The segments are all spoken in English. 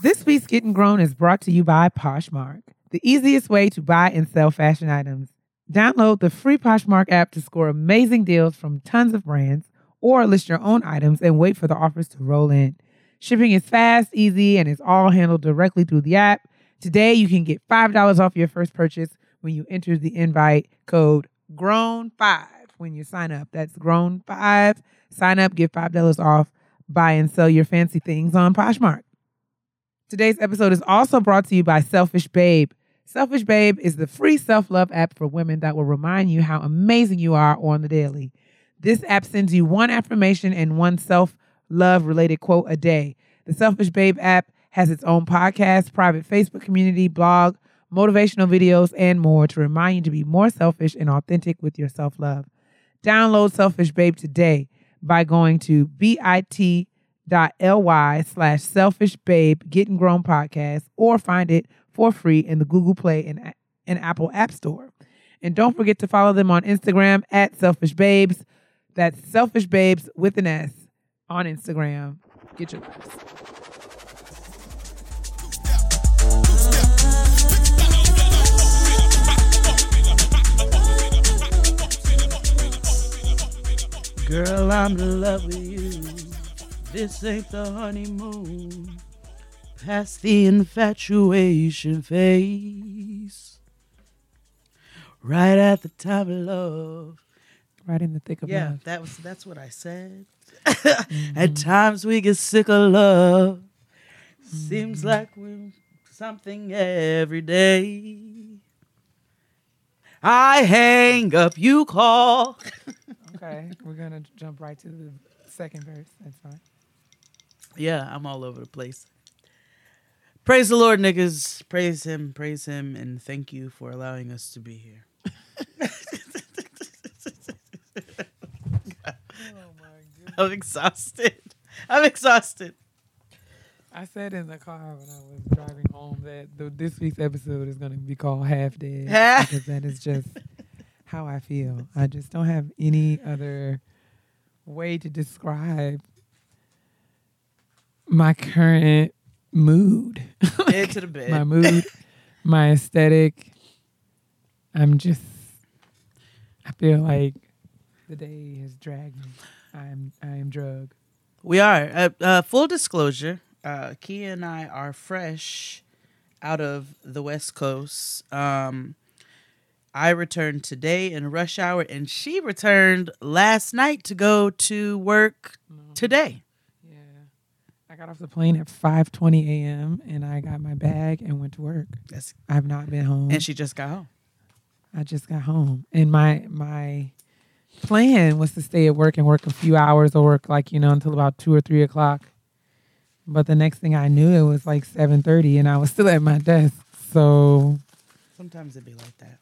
This week's Getting Grown is brought to you by Poshmark, the easiest way to buy and sell fashion items. Download the free Poshmark app to score amazing deals from tons of brands or list your own items and wait for the offers to roll in. Shipping is fast, easy, and it's all handled directly through the app. Today, you can get $5 off your first purchase when you enter the invite code GROWN5 when you sign up. That's GROWN5. Sign up, get $5 off, buy and sell your fancy things on Poshmark. Today's episode is also brought to you by Selfish Babe. Selfish Babe is the free self love app for women that will remind you how amazing you are on the daily. This app sends you one affirmation and one self love related quote a day. The Selfish Babe app has its own podcast, private Facebook community, blog, motivational videos, and more to remind you to be more selfish and authentic with your self love. Download Selfish Babe today by going to bit.ly slash selfish babe getting grown podcast or find it for free in the Google Play and, and Apple App Store. And don't forget to follow them on Instagram at Selfish Babes. That's Selfish Babes with an S on Instagram. Get your lives. Girl, I'm in love with you. This ain't the honeymoon. Past the infatuation phase. Right at the time of love. Right in the thick of Yeah, love. that was that's what I said. Mm-hmm. At times we get sick of love. Seems mm-hmm. like we're something every day. I hang up, you call. Okay, we're gonna jump right to the second verse. That's fine. Yeah, I'm all over the place. Praise the Lord, niggas. Praise him, praise him, and thank you for allowing us to be here. oh I'm exhausted. I'm exhausted. I said in the car when I was driving home that the, this week's episode is going to be called Half Dead because that is just how I feel. I just don't have any other way to describe my current mood. To the bed. my mood, my aesthetic. I'm just, I feel like the day has dragged me. I'm, I am drug. We are. Uh, uh, full disclosure, uh, Kia and I are fresh out of the West Coast. Um, I returned today in rush hour, and she returned last night to go to work today. I got off the plane at 5:20 a.m. and I got my bag and went to work. That's, I've not been home. and she just got home. I just got home. And my my plan was to stay at work and work a few hours or work like, you know, until about two or three o'clock. But the next thing I knew it was like seven thirty and I was still at my desk. So Sometimes it'd be like that.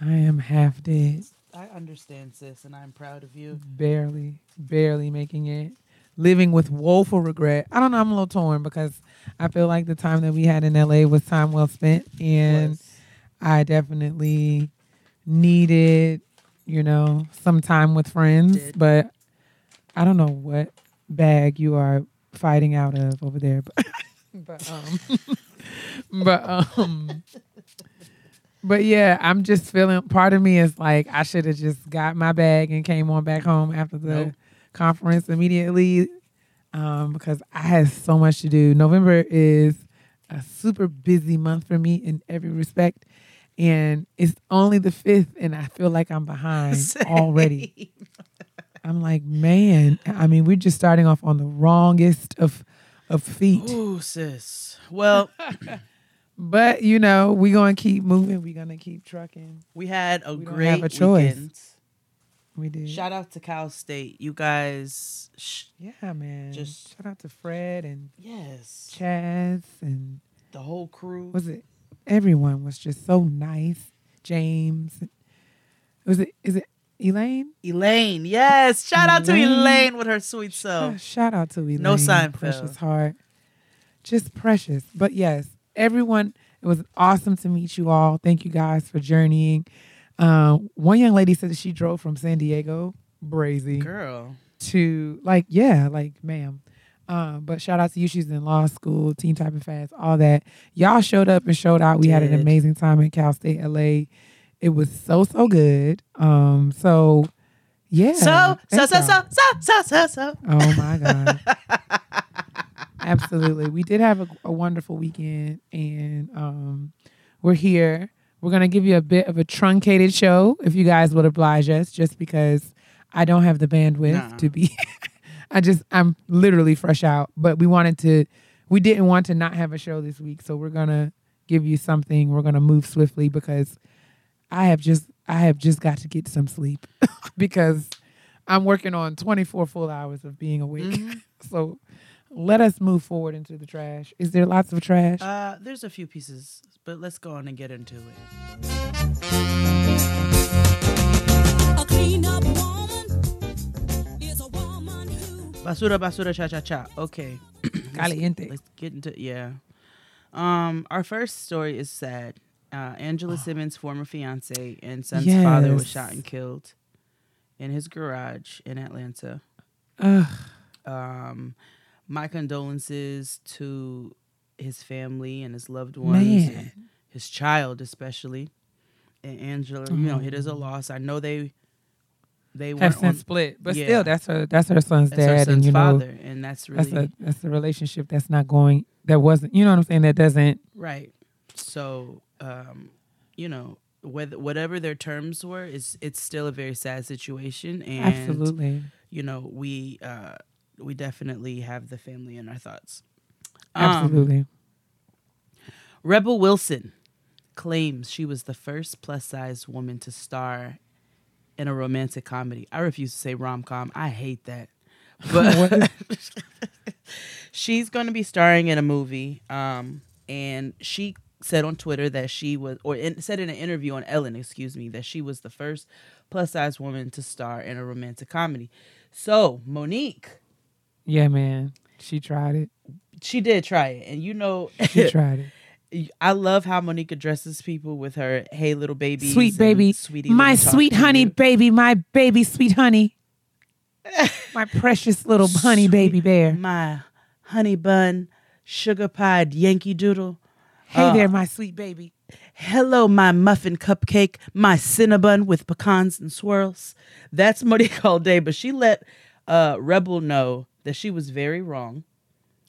I am half dead. I understand, sis, and I'm proud of you. barely, barely making it. Living with woeful regret. I don't know. I'm a little torn because I feel like the time that we had in LA was time well spent, and Was. I definitely needed, you know, some time with friends. Did. But I don't know what bag you are fighting out of over there, but but um, but um. But yeah, I'm just feeling. Part of me is like I should have just got my bag and came on back home after the Nope. Conference immediately, um, because I had so much to do. November is a super busy month for me in every respect, and it's only the fifth, and I feel like I'm behind already. I'm like, man. I mean, we're just starting off on the wrongest of of feet. Ooh, sis. Well, But you know, we're gonna keep moving. We're gonna keep trucking. we had a We great have a choice. weekend. We did. Shout out to Cal State. You guys, sh- yeah, man. Just- shout out to Fred and yes, Chaz and the whole crew. was it everyone was just so nice. James. Was it is it Elaine? Elaine, yes. Shout out to Elaine. Elaine with her sweet self. shout out to Elaine. No Seinfeld. Precious heart. Just precious. But yes, everyone, it was awesome to meet you all. Thank you guys for journeying. Um, one young lady said that she drove from San Diego, Brazy, Girl, to like, yeah, like, ma'am. Um, but shout out to you. She's in law school, Teen Typing Fast, all that. Y'all showed up and showed out. We had an amazing time in Cal State LA. It was so so good. Um, so yeah. So, so, so, so, so, so, so, so. Oh my God. Absolutely. We did have a, a wonderful weekend and um, we're here. We're going to give you a bit of a truncated show if you guys would oblige us, just because I don't have the bandwidth Nah. to be. I just, I'm literally fresh out, but we wanted to, we didn't want to not have a show this week. So we're going to give you something. We're going to move swiftly because I have just, I have just got to get some sleep because I'm working on 24 full hours of being awake. Mhm. So let us move forward into the trash. Is there lots of trash? Uh, there's a few pieces, but let's go on and get into it. A clean up woman is a woman who Basura, basura, cha, cha, cha. Okay. Caliente. Let's get into yeah. Um, our first story is sad. Uh, Angela Simmons' former fiance and son's father was shot and killed in his garage in Atlanta. Ugh. Um, my condolences to his family and his loved ones, and his child especially, and Angela. You know, it is a loss. I know they they Have weren't on, since split, but Yeah. still, that's her. That's her son's that's her dad, son's and you know, father, and that's really that's a that's a relationship that's not going. That wasn't. You know what I'm saying? That doesn't. Right. So, um, you know, whether whatever their terms were, is it's still a very sad situation, and absolutely. you know, we uh, we definitely have the family in our thoughts. Um, Absolutely. Rebel Wilson claims she was the first plus size woman to star in a romantic comedy. I refuse to say rom com. I hate that. But she's going to be starring in a movie. Um, and she said on Twitter that she was, or in, said in an interview on Ellen, excuse me, that she was the first plus size woman to star in a romantic comedy. So Mo'Nique, yeah, man. She tried it. she did try it, and you know, She tried it. I love how Mo'Nique addresses people with her "Hey, little baby, Sweet baby, sweetie, my let me talk sweet honey you." baby, my baby sweet honey, my precious little honey Sweet baby bear. my honey bun, sugar pie, Yankee Doodle. Hey Uh, there, my sweet baby. Hello, my muffin cupcake, my cinnabon with pecans and swirls. That's Mo'Nique all day, but she let uh, Rebel know that she was very wrong.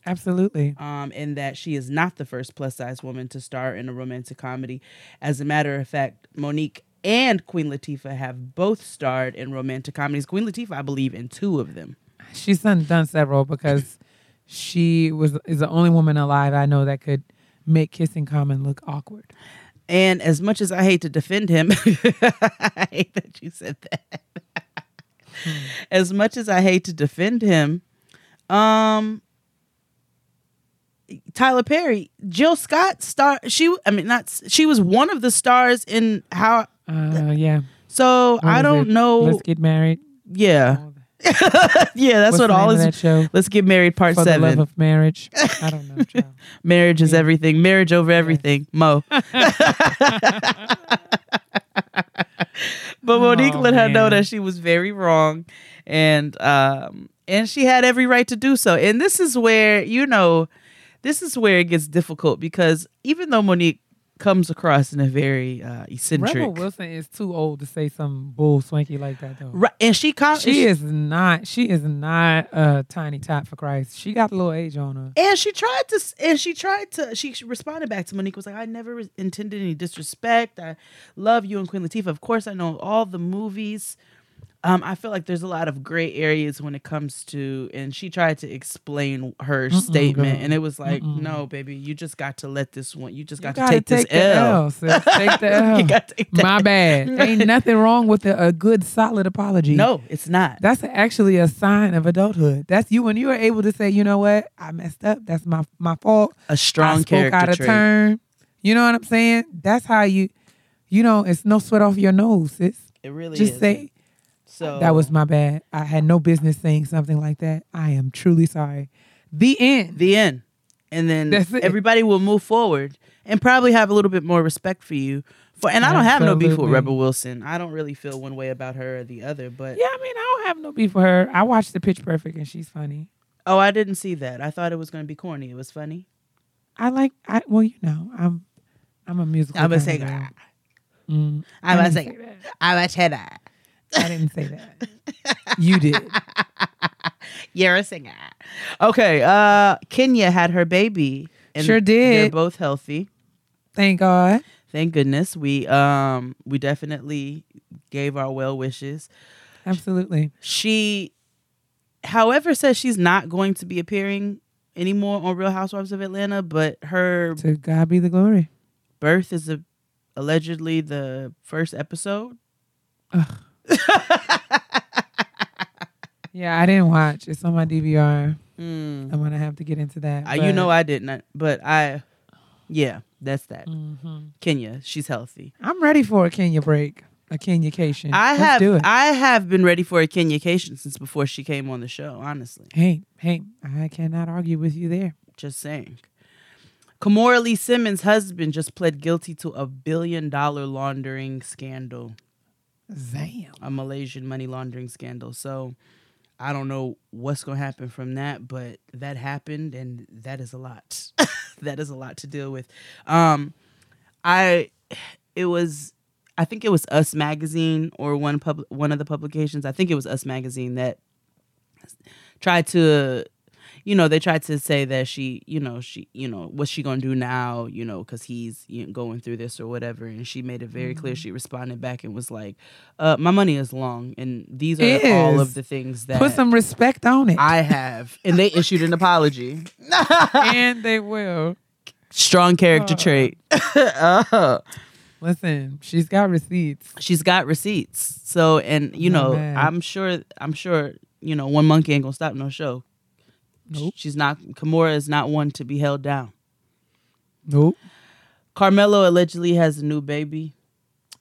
Absolutely. um, and that she is not the first plus size woman to star in a romantic comedy. As a matter of fact, Mo'Nique and Queen Latifah have both starred in romantic comedies. Queen Latifah, I believe, in two of them. She's done done several because she was is the only woman alive I know that could make kissing Common look awkward. And as much as I hate to defend him, I hate that you said that. As much as I hate to defend him, um, Tyler Perry, Jill Scott star. She, I mean, not she was one of the stars in how. Uh, yeah. So What I don't it? know. Let's get married. yeah, yeah, that's What's what all is. that show. Let's get married, part For the love of marriage. I don't know. child. Marriage is everything. Marriage over everything. Mo. but Mo'Nique Oh, let her know that she was very wrong, and um, and she had every right to do so. And this is where you know, this is where it gets difficult because even though Mo'Nique comes across in a very uh, eccentric, Rebel Wilson is too old to say some bull swanky like that though. right, and she com- She is not. She is not a tiny tot for Christ. She got a little age on her. And she tried to, and she tried to, she responded back to Mo'Nique was like, I never re- intended any disrespect. I love you and Queen Latifah. Of course, I know all the movies. Um, I feel like there's a lot of gray areas when it comes to, and she tried to explain her statement, girl. and it was like, Mm-mm. no, baby, you just got to let this one, you just got to gotta take this the L. Take the L. you got to take that. My bad. Ain't nothing wrong with a, a good, solid apology. No, it's not. That's actually a sign of adulthood. That's you when you are able to say, you know what, I messed up. That's my my fault. A strong I spoke character out of trait. turn. You know what I'm saying? That's how you, you know, it's no sweat off your nose, sis. It really Just is. say so that was my bad. I had no business saying something like that. I am truly sorry. The end. the end. And then everybody will move forward and probably have a little bit more respect for you. For and I don't have no beef with Rebel Wilson. I don't really feel one way about her or the other, but yeah, I mean, I don't have no beef for her. I watched the Pitch Perfect and she's funny. Oh, I didn't see that. I thought it was going to be corny. It was funny. I like. I well, you know, I'm I'm a musical. I'm gonna kinda say girl. that. Mm, I'm I gonna didn't I'm say that. I didn't say that. you did. You're a singer. Okay. Uh, Kenya had her baby. Sure did. They're both healthy. Thank God. Thank goodness. We um we definitely gave our well wishes. Absolutely. She, however, says she's not going to be appearing anymore on Real Housewives of Atlanta, but her To God be the glory. birth is a, allegedly the first episode. Yeah, I didn't watch. It's on my DVR. Mm. I'm gonna have to get into that. Uh, you know I didn't, but I, yeah, that's that. hmm Kenya, she's healthy. I'm ready for a Kenya break, a Kenyacation. I Let's have do it. I have been ready for a Kenyacation since before she came on the show. Honestly, hey, hey, I cannot argue with you there. just saying. Kimora Lee Simmons' husband just pled guilty to a billion dollar laundering scandal, Damn. a Malaysian money laundering scandal. So I don't know what's going to happen from that, but that happened and that is a lot. that is a lot to deal with. Um I it was I think it was Us magazine or one pub one of the publications. I think it was Us magazine that tried to you know they tried to say that she you know she you know what's she gonna do now you know because he's you know, going through this or whatever and she made it very clear she responded back and was like uh my money is long and these are It all of the things that Put some respect on it. i have and they issued an apology and they will. strong character Uh. trait Listen, she's got receipts. she's got receipts so and you Not know bad. i'm sure i'm sure you know one monkey ain't gonna stop no show Nope. she's not Kimora is not one to be held down Nope. Carmelo allegedly has a new baby.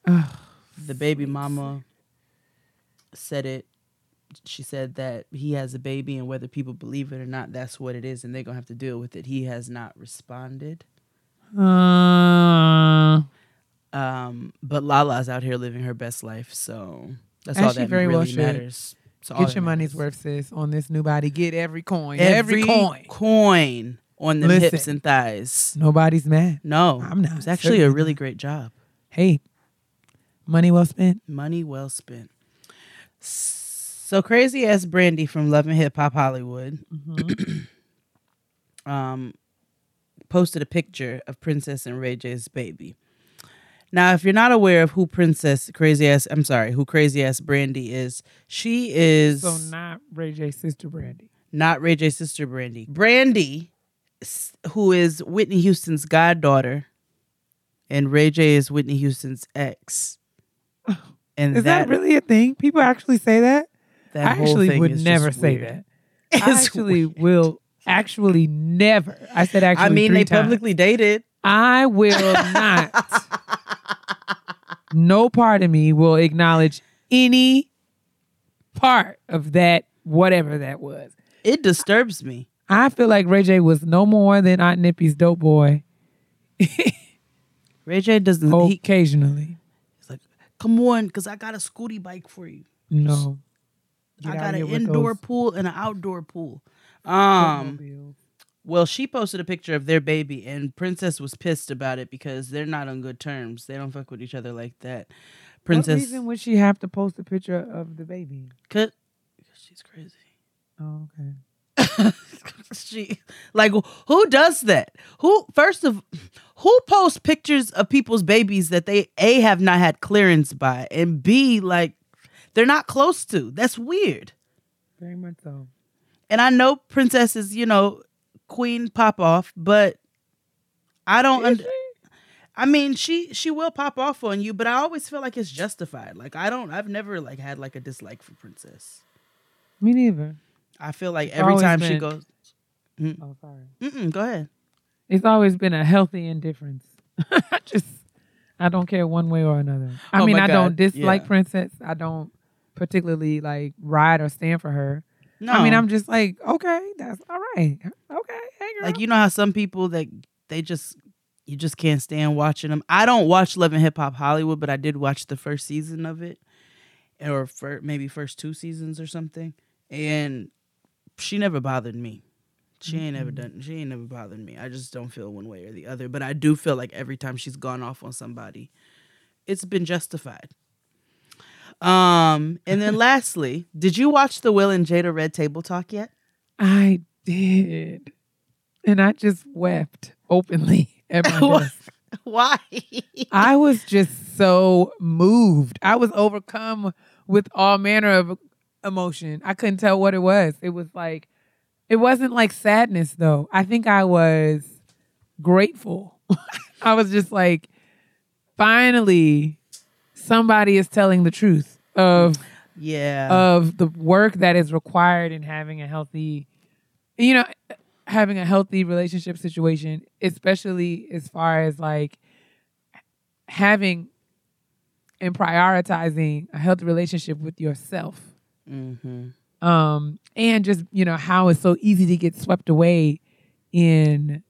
The baby mama said it. She said that he has a baby, and whether people believe it or not, that's what it is, and they're gonna have to deal with it. He has not responded. Uh, Um, but Lala's out here living her best life, so that's all that very well really should. matters. All get your money's worth, sis, on this new body. Get every coin. Every, coin. coin on the Listen. hips and thighs. Nobody's mad. No, I'm not. It's actually a really great job. Hey, money well spent. Money well spent. So crazy ass Brandy from Love and Hip Hop Hollywood um, posted a picture of Princess and Ray J's baby. Now, if you're not aware of who Princess Crazy Ass, I'm sorry, who Crazy Ass Brandy is, she is So not Ray J's sister Brandy. not Ray J's sister Brandy. Brandy, who is Whitney Houston's goddaughter, and Ray J is Whitney Houston's ex. And Is that, really a thing? People actually say that? that I actually would never say weird. that. I actually weird. will actually never. I said actually. I mean, they times. publicly dated. I will not. no part of me will acknowledge any part of that, whatever that was. It disturbs me. I feel like Ray J was no more than Aunt Nippy's dope boy Ray J doesn't. He, occasionally. he's like, "Come on, because I got a scooty bike for you. No. Get I got an indoor those pool and an outdoor pool." Um. Well, she posted a picture of their baby, and Princess was pissed about it because they're not on good terms. They don't fuck with each other like that. Princess. What reason would she have to post a picture of the baby? cut. She's crazy. Oh, okay. she like who does that? Who first of who posts pictures of people's babies that they a have not had clearance by, and b like they're not close to? That's weird. Very much so. And I know Princess is you know queen pop off, but I don't. I mean, she she will pop off on you, but I always feel like it's justified. Like I don't. I've never like had like a dislike for Princess. Me neither. I feel like every always time she been- goes, mm-hmm. Oh, sorry. Mm-mm, go ahead. It's always been a healthy indifference. I just, I don't care one way or another. I Oh mean, I don't dislike yeah. Princess. I don't particularly like ride or stand for her. No, I mean, I'm just like, okay, that's all right. Okay, hey girl. like you know how some people that they just you just can't stand watching them. I don't watch Love and Hip Hop Hollywood, but I did watch the first season of it, or for maybe first two seasons or something. And she never bothered me. She ain't ever mm-hmm. done. She ain't never bothered me. I just don't feel one way or the other. But I do feel like every time she's gone off on somebody, it's been justified. Um, and then lastly, did you watch the Will and Jada Red Table Talk yet? I did. And I just wept openly at my desk. Why? I was just so moved. I was overcome with all manner of emotion. I couldn't tell what it was. It was like, it wasn't like sadness though. I think I was grateful. I was just like, finally, somebody is telling the truth of yeah. of the work that is required in having a healthy you know having a healthy relationship situation especially as far as like having and prioritizing a healthy relationship with yourself mm-hmm. um and just you know how it's so easy to get swept away in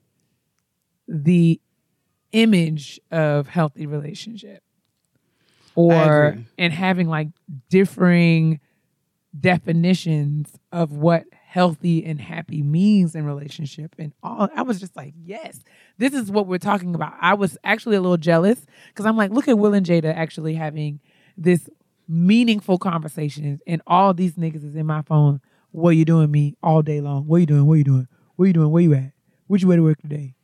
the image of healthy relationship or and having like differing definitions of what healthy and happy means in relationship and all I was just like yes this is what we're talking about. I was actually a little jealous because I'm like look at Will and Jada actually having this meaningful conversations and all these niggas is in my phone. What you doing me all day long? What you doing? What you doing? What you doing? Where you at? What you way to work today?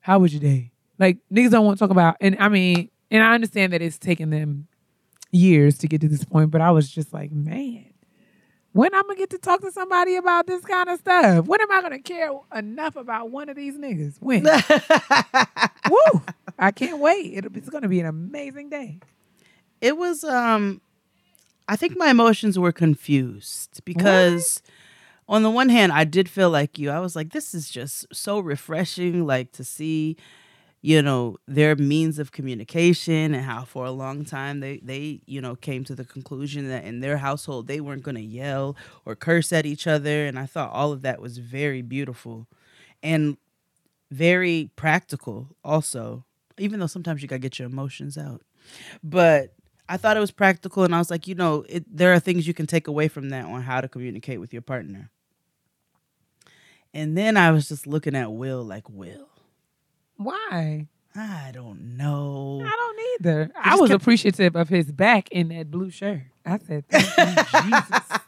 How was your day? Like niggas don't want to talk about and I mean and I understand that it's taken them years to get to this point but I was just like man when I'm gonna get to talk to somebody about this kind of stuff? When am I gonna care enough about one of these niggas? When? Woo! I can't wait. It'll, it's gonna be an amazing day. it was um I think my emotions were confused because on the one hand I did feel like you. I was like this is just so refreshing like to see you know their means of communication and how for a long time they they you know came to the conclusion that in their household they weren't going to yell or curse at each other and I thought all of that was very beautiful and very practical also even though sometimes you got to get your emotions out but I thought it was practical, and I was like, you know, it, there are things you can take away from that on how to communicate with your partner. And then I was just looking at Will like, Will, Why? I don't know. I don't either. I just was kept- appreciative of his back in that blue shirt. I said, Thank you, Jesus.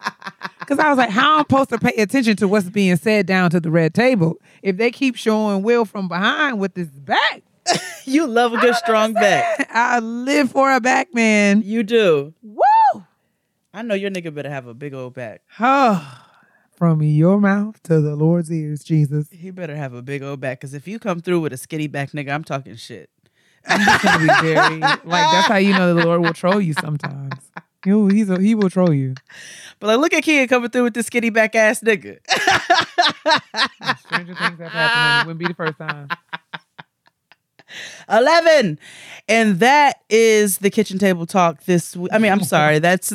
Because I was like, how am I supposed to pay attention to what's being said down to the red table if they keep showing Will from behind with his back? you love a good strong back. I live for a back man. You do. Woo! I know your nigga better have a big old back. Oh, from your mouth to the Lord's ears, Jesus. He better have a big old back, because if you come through with a skinny back nigga, I'm talking shit. I'm just gonna be very like that's how you know the Lord will troll you sometimes. He'll, he's a, he will troll you. But like, look at Kid coming through with this skinny back ass nigga. Stranger things have happened. It wouldn't be the first time. 11 and that is the kitchen table talk this week i mean i'm sorry that's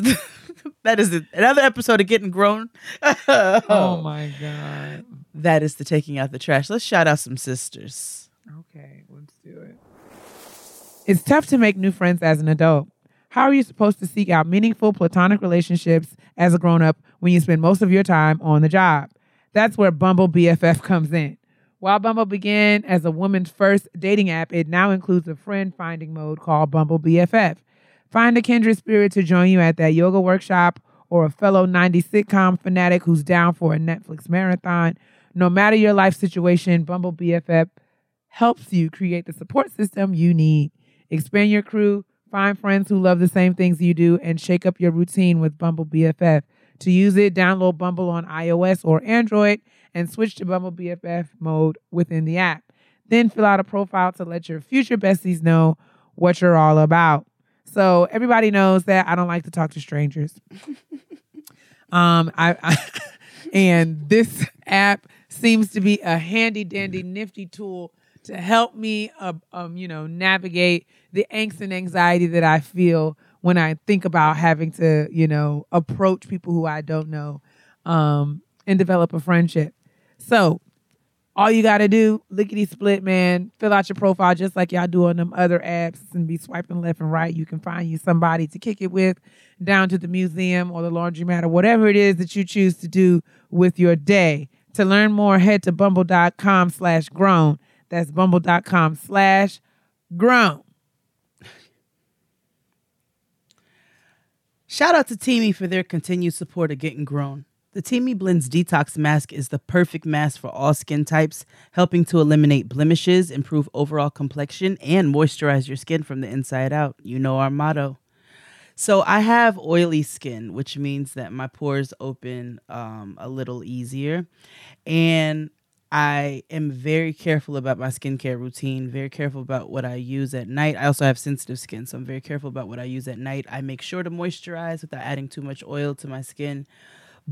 that is another episode of getting grown Oh my god. that is the taking out the trash let's shout out some sisters Okay, let's do it. It's tough to make new friends as an adult. How are you supposed to seek out meaningful platonic relationships as a grown up when you spend most of your time on the job? That's where Bumble BFF comes in. While Bumble began as a woman's first dating app, it now includes a friend finding mode called Bumble BFF. Find a kindred spirit to join you at that yoga workshop or a fellow 90s sitcom fanatic who's down for a Netflix marathon. No matter your life situation, Bumble BFF helps you create the support system you need. Expand your crew, find friends who love the same things you do, and shake up your routine with Bumble BFF. To use it, download Bumble on iOS or Android and switch to Bumble BFF mode within the app. Then fill out a profile to let your future besties know what you're all about. So everybody knows that I don't like to talk to strangers. um, I, I and this app seems to be a handy dandy nifty tool to help me uh, um you know navigate the angst and anxiety that I feel when I think about having to you know approach people who I don't know um and develop a friendship. So All you gotta do, lickety split, man. Fill out your profile just like y'all do on them other apps and be swiping left and right. You can find you somebody to kick it with down to the museum or the laundromat or whatever it is that you choose to do with your day. To learn more, head to bumble.com slash grown. That's bumble.com slash grown. Shout out to Teami for their continued support of Getting Grown. The Teami Blends Detox Mask is the perfect mask for all skin types, helping to eliminate blemishes, improve overall complexion, and moisturize your skin from the inside out. You know our motto. So I have oily skin, which means that my pores open um, a little easier. And I am very careful about my skincare routine, very careful about what I use at night. I also have sensitive skin, so I'm very careful about what I use at night. I make sure to moisturize without adding too much oil to my skin.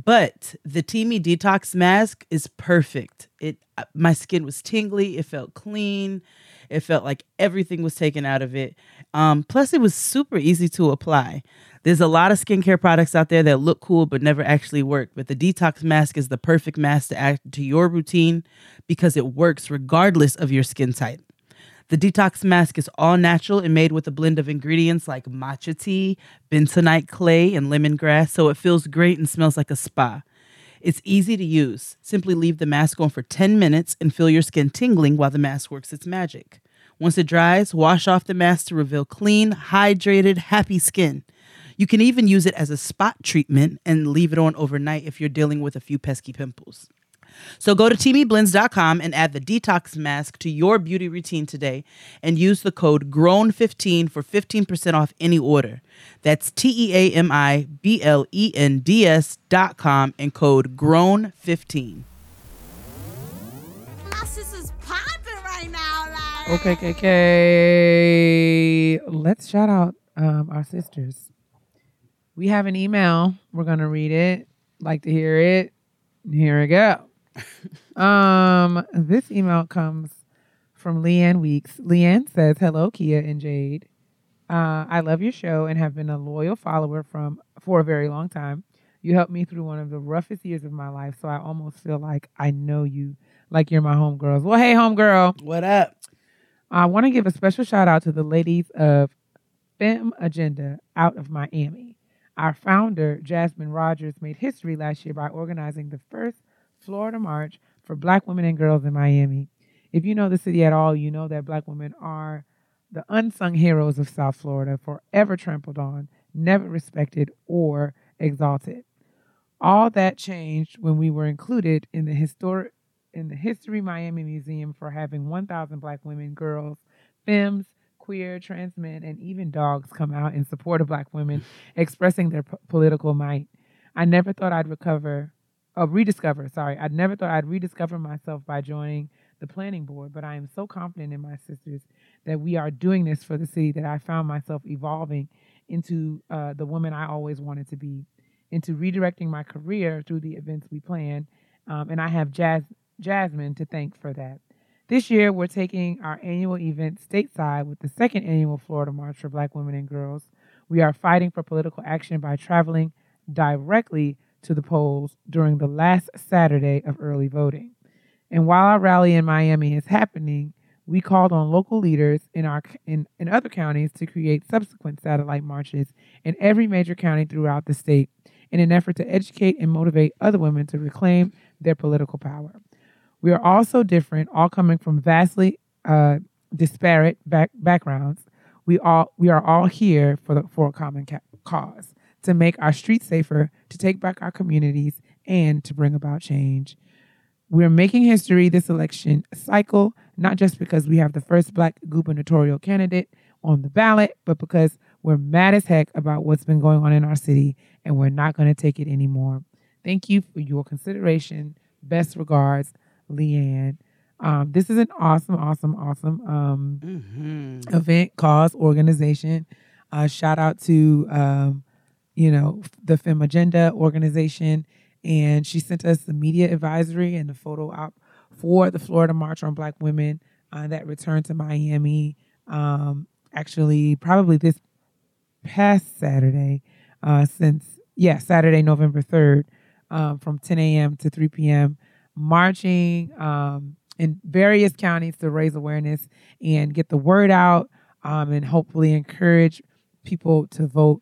But the Teami Detox Mask is perfect. It uh, my skin was tingly, it felt clean, it felt like everything was taken out of it. Um, plus, it was super easy to apply. There's a lot of skincare products out there that look cool but never actually work. But the detox mask is the perfect mask to add to your routine because it works regardless of your skin type. The detox mask is all natural and made with a blend of ingredients like matcha tea, bentonite clay, and lemongrass, so it feels great and smells like a spa. It's easy to use. Simply leave the mask on for 10 minutes and feel your skin tingling while the mask works its magic. Once it dries, wash off the mask to reveal clean, hydrated, happy skin. You can even use it as a spot treatment and leave it on overnight if you're dealing with a few pesky pimples. So go to teamiblends.com and add the detox mask to your beauty routine today and use the code GROWN15 for 15% off any order. That's T E A M I B L E N D S dot com and code GROWN15. My sister's popping right now. Like, Okay, KK. Let's shout out um, our sisters. We have an email. We're gonna read it. Like to hear it. Here we go. Um, this email comes from Leanne Weeks. Leanne says, "Hello, Kia and Jade. Uh, I love your show and have been a loyal follower from for a very long time. You helped me through one of the roughest years of my life, so I almost feel like I know you, like you're my homegirls. Well, hey, homegirl. What up? I want to give a special shout out to the ladies of Fem Agenda out of Miami. Our founder, Jasmine Rogers, made history last year by organizing the first Florida March for Black women and girls in Miami. If you know the city at all, you know that Black women are the unsung heroes of South Florida, forever trampled on, never respected or exalted. All that changed when we were included in the historic in the History Miami Museum for having 1,000 Black women, girls, femmes, queer, trans men, and even dogs come out in support of Black women, expressing their p- political might. I never thought I'd recover, uh, rediscover. Sorry, I never thought I'd rediscover myself by joining the planning board, but I am so confident in my sisters that we are doing this for the city that I found myself evolving into uh, the woman I always wanted to be, into redirecting my career through the events we plan. Um, and I have Jas- Jasmine to thank for that. This year, we're taking our annual event stateside with the second annual Florida March for Black Women and Girls. We are fighting for political action by traveling directly to the polls during the last Saturday of early voting. And while our rally in Miami is happening, we called on local leaders in our in, in other counties to create subsequent satellite marches in every major county throughout the state in an effort to educate and motivate other women to reclaim their political power. We are all so different, all coming from vastly uh, disparate back, backgrounds. We all we are all here for the for a common ca- cause to make our streets safer, to take back our communities, and to bring about change. We're making history this election cycle, not just because we have the first black gubernatorial candidate on the ballot, but because we're mad as heck about what's been going on in our city and we're not going to take it anymore. Thank you for your consideration. Best regards, Leanne. Um, this is an awesome, awesome, awesome um, Mm-hmm. event, cause, organization. Uh, shout out to um, you know the Fem Agenda organization, and she sent us the media advisory and the photo op for the Florida March on Black Women uh, that returned to Miami. Um, actually, probably this past Saturday, uh, since yeah, Saturday, November third, um, from 10 a.m. to 3 p.m. Marching, um, in various counties to raise awareness and get the word out um, and hopefully encourage people to vote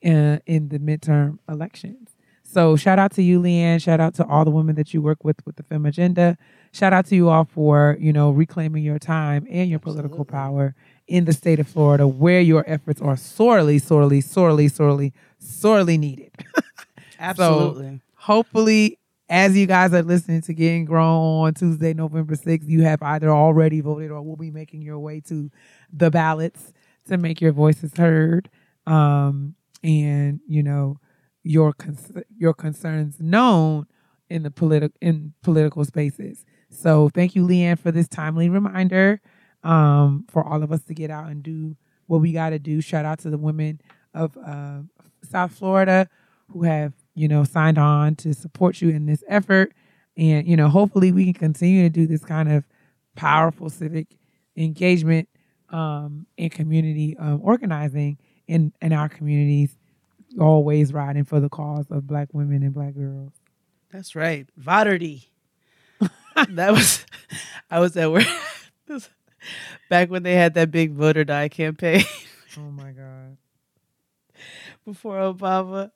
in, in the midterm elections. So shout out to you, Leanne. Shout out to all the women that you work with with the Femme Agenda. Shout out to you all for you know reclaiming your time and your political Absolutely. power in the state of Florida, where your efforts are sorely, sorely, sorely, sorely, sorely needed. Absolutely. Hopefully, as you guys are listening to Getting Grown on Tuesday, November 6th, you have either already voted or will be making your way to the ballots to make your voices heard. Um, and, you know, your cons- your concerns known in the political in political spaces. So thank you, Leanne, for this timely reminder um, for all of us to get out and do what we got to do. Shout out to the women of uh, South Florida who have you know signed on to support you in this effort, and you know hopefully we can continue to do this kind of powerful civic engagement um, and community um, organizing in in our communities. Always riding for the cause of Black women and Black girls. That's right. Voderty. that was I was at work back when they had that big voter die campaign Oh my God. before Obama.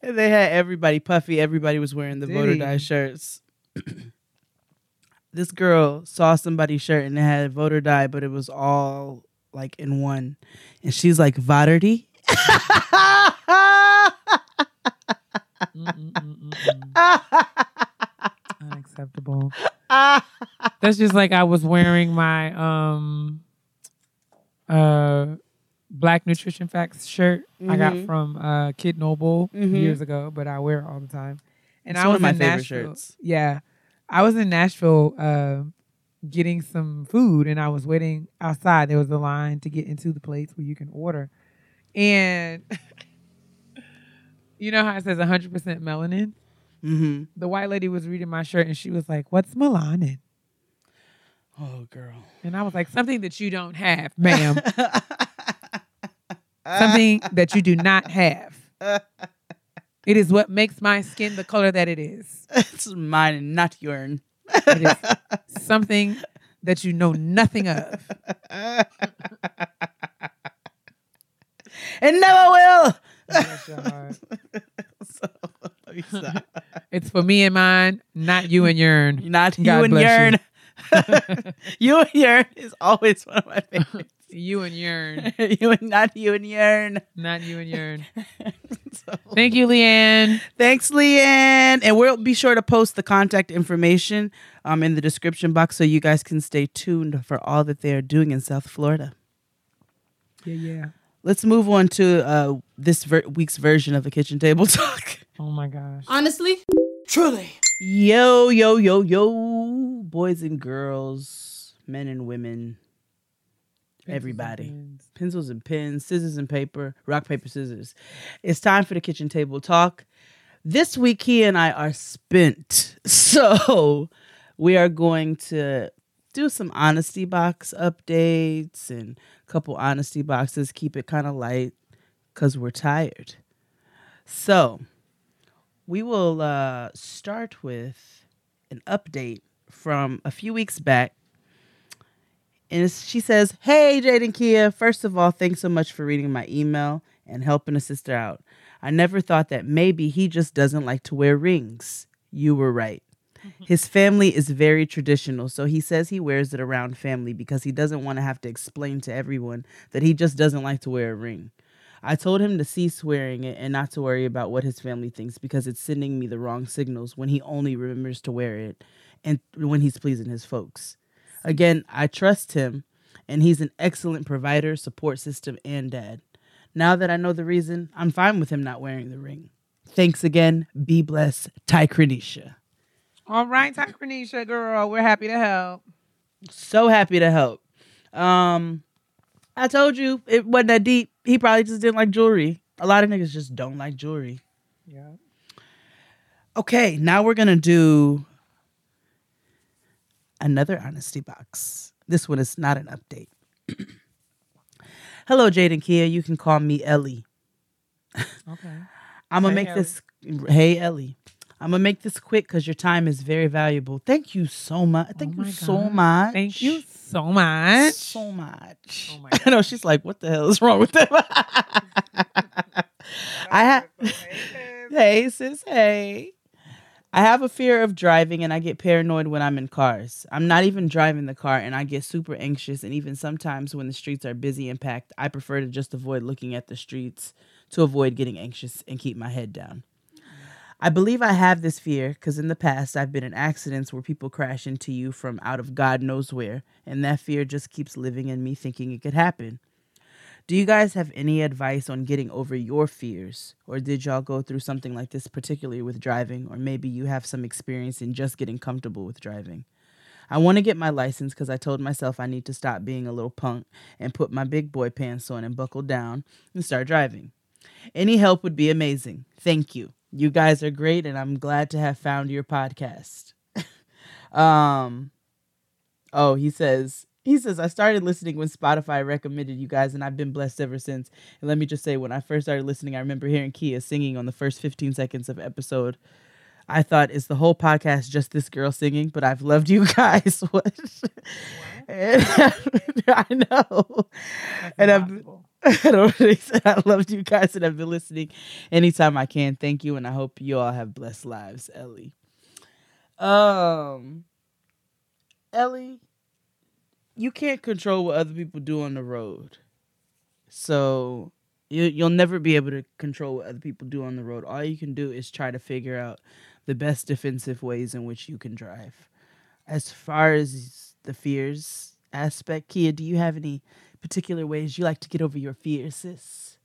And they had everybody puffy, everybody was wearing the voter Diddy. die shirts. this girl saw somebody's shirt and it had voter die, but it was all like in one. And she's like, Voderty? Unacceptable. That's just like I was wearing my um uh Black Nutrition Facts shirt I got Mhm. from uh Kid Noble Mhm. years ago, but I wear it all the time. And It's I was in Nashville. shirts. Yeah. I was in Nashville uh getting some food and I was waiting outside. There was a line to get into the place where you can order. And you know how it says 100% melanin? hmm the white lady was reading my shirt and she was like, "What's melanin?" Oh, girl. And I was like, "Something that you don't have, ma'am. Something that you do not have. It is what makes my skin the color that it is. it's mine and not yours. It is something that you know nothing of." and never will. Bless your heart. so, let me stop. It's for me and mine, not you and yourn. Not you God and bless yearn. you and yearn is always one of my favorites. You and yearn, you and not you and yearn. not you and yearn. So, Thank you, Leanne. thanks, Leanne. And we'll be sure to post the contact information um, in the description box so you guys can stay tuned for all that they are doing in South Florida. Yeah, yeah. Let's move on to uh, this ver- week's version of the kitchen table talk. Oh my gosh. Honestly, Truly. Yo, yo, yo, yo, boys and girls, men and women, everybody. Pens. Pencils and pens, scissors and paper, rock, paper, scissors. It's time for the kitchen table talk. This week, he and I are spent. So we are going to do some honesty box updates and a couple honesty boxes, keep it kind of light because we're tired. So we will uh, start with an update from a few weeks back. And she says, Hey, Jade and Kia, first of all, thanks so much for reading my email and helping a sister out. I never thought that maybe he just doesn't like to wear rings. You were right. Mm-hmm. His family is very traditional, so he says he wears it around family because he doesn't want to have to explain to everyone that he just doesn't like to wear a ring. I told him to cease wearing it and not to worry about what his family thinks because it's sending me the wrong signals when he only remembers to wear it and when he's pleasing his folks. Again, I trust him and he's an excellent provider, support system, and dad. Now that I know the reason, I'm fine with him not wearing the ring. Thanks again. Be blessed. Ty Krenisha. All right, Takranisha girl, we're happy to help. So happy to help. Um, I told you it wasn't that deep. He probably just didn't like jewelry. A lot of niggas just don't like jewelry. Yeah. Okay, now we're gonna do another honesty box. This one is not an update. Hello, Jade and Kia. You can call me Ellie. Okay. I'm gonna Hey, make this. Hey, Ellie. I'm gonna make this quick because your time is very valuable. Thank you so much. Oh thank Oh you my so much. Thank you so much. so much. Oh my I know she's like, what the hell is wrong with them? I have. Hey, sis. Hey. I have a fear of driving and I get paranoid when I'm in cars. I'm not even driving the car and I get super anxious. And even sometimes when the streets are busy and packed, I prefer to just avoid looking at the streets to avoid getting anxious and keep my head down. I believe I have this fear because in the past I've been in accidents where people crash into you from out of God knows where, and that fear just keeps living in me thinking it could happen. Do you guys have any advice on getting over your fears? Or did y'all go through something like this, particularly with driving? Or maybe you have some experience in just getting comfortable with driving? I want to get my license because I told myself I need to stop being a little punk and put my big boy pants on and buckle down and start driving. Any help would be amazing. Thank you. You guys are great, and I'm glad to have found your podcast. um, oh, he says he says I started listening when Spotify recommended you guys, and I've been blessed ever since. And let me just say, when I first started listening, I remember hearing Kia singing on the first 15 seconds of episode. I thought, is the whole podcast just this girl singing? But I've loved you guys. what? I know. And I've. I don't really say I loved you guys and I've been listening anytime I can. Thank you, and I hope you all have blessed lives, Ellie. Um, Ellie, you can't control what other people do on the road, so you you'll never be able to control what other people do on the road. All you can do is try to figure out the best defensive ways in which you can drive. As far as the fears aspect, Kia, do you have any particular ways you like to get over your fears, sis?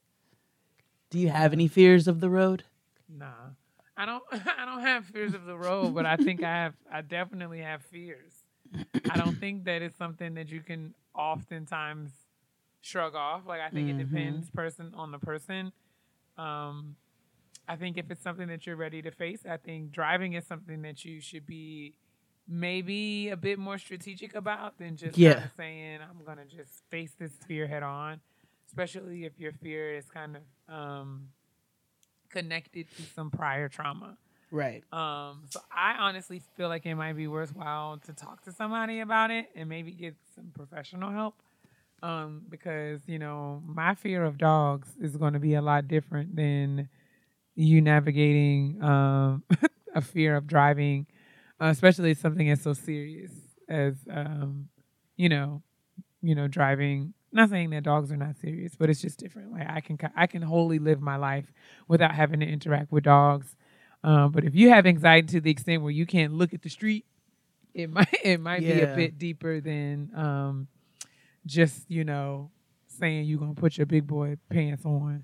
Do you have any fears of the road? Nah. I don't I don't have fears of the road, but I think I have I definitely have fears. I don't think that it's something that you can oftentimes shrug off. Like I think it Mhm. depends person on the person. Um I think if it's something that you're ready to face, I think driving is something that you should be maybe a bit more strategic about than just Yeah. kind of saying I'm gonna just face this fear head on. Especially if your fear is kind of um connected to some prior trauma. Right. Um, so I honestly feel like it might be worthwhile to talk to somebody about it and maybe get some professional help. Um, because you know my fear of dogs is going to be a lot different than you navigating um, a fear of driving, uh, especially something as so serious as um, you know, you know, driving. Not saying that dogs are not serious, but it's just different. Like I can I can wholly live my life without having to interact with dogs. Um, but if you have anxiety to the extent where you can't look at the street, it might it might be a bit deeper than um, just you know saying you're gonna put your big boy pants on.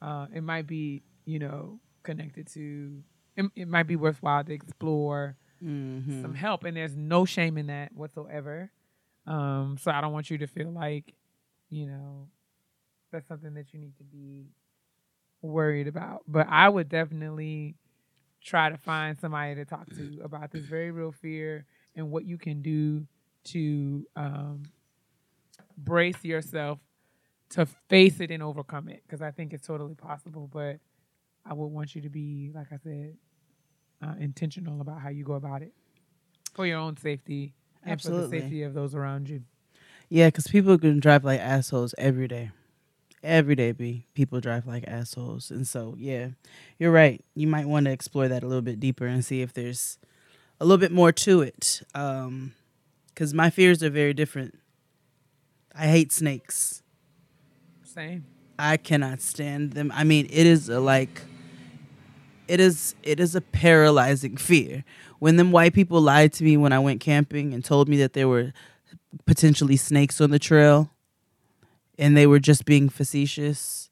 Uh, it might be you know connected to. It, it might be worthwhile to explore Mm-hmm. some help, and there's no shame in that whatsoever. Um, so I don't want you to feel like you know that's something that you need to be worried about. But I would definitely try to find somebody to talk to about this very real fear and what you can do to um, brace yourself to face it and overcome it. Because I think it's totally possible. But I would want you to be, like I said, uh, intentional about how you go about it for your own safety and for the safety of those around you. Yeah, because people are gonna drive like assholes every day. Every day, be people drive like assholes, and so yeah, you're right. You might want to explore that a little bit deeper and see if there's a little bit more to it. Um, because my fears are very different. I hate snakes. Same. I cannot stand them. I mean, it is a, like it is it is a paralyzing fear. When them white people lied to me when I went camping and told me that there were potentially snakes on the trail and they were just being facetious,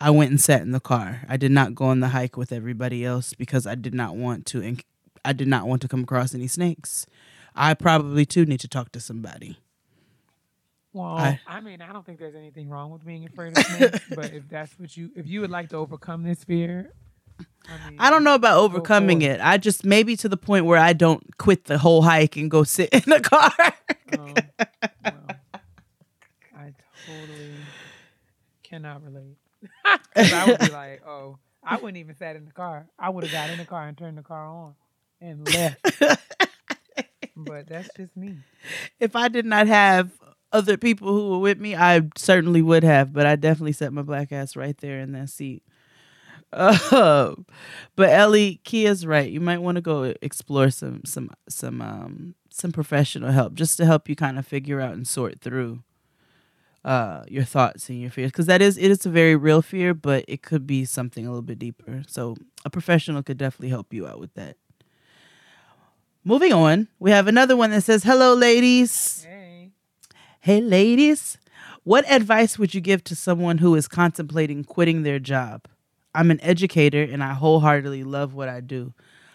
I went and sat in the car. I did not go on the hike with everybody else because I did not want to and I did not want to come across any snakes. I probably too need to talk to somebody. Well, I- I, mean, I don't think there's anything wrong with being afraid of snakes, but if that's what you, if you would like to overcome this fear, I, mean, I don't know about overcoming it. I just maybe to the point where I don't quit the whole hike and go sit in the car. Um, well, totally cannot relate. I would be like, oh, I wouldn't even sat in the car. I would have got in the car and turned the car on and left. but that's just me. if I did not have other people who were with me, I certainly would have, but I definitely set my black ass right there in that seat. Uh, but Ellie, Kia's right. You might want to go explore some some some um some professional help just to help you kind of figure out and sort through uh your thoughts and your fears because that is it is a very real fear, but it could be something a little bit deeper. So a professional could definitely help you out with that. Moving on, we have another one that says, "Hello, ladies." Hey. Hey, ladies, what advice would you give to someone who is contemplating quitting their job? I'm an educator and I wholeheartedly love what I do.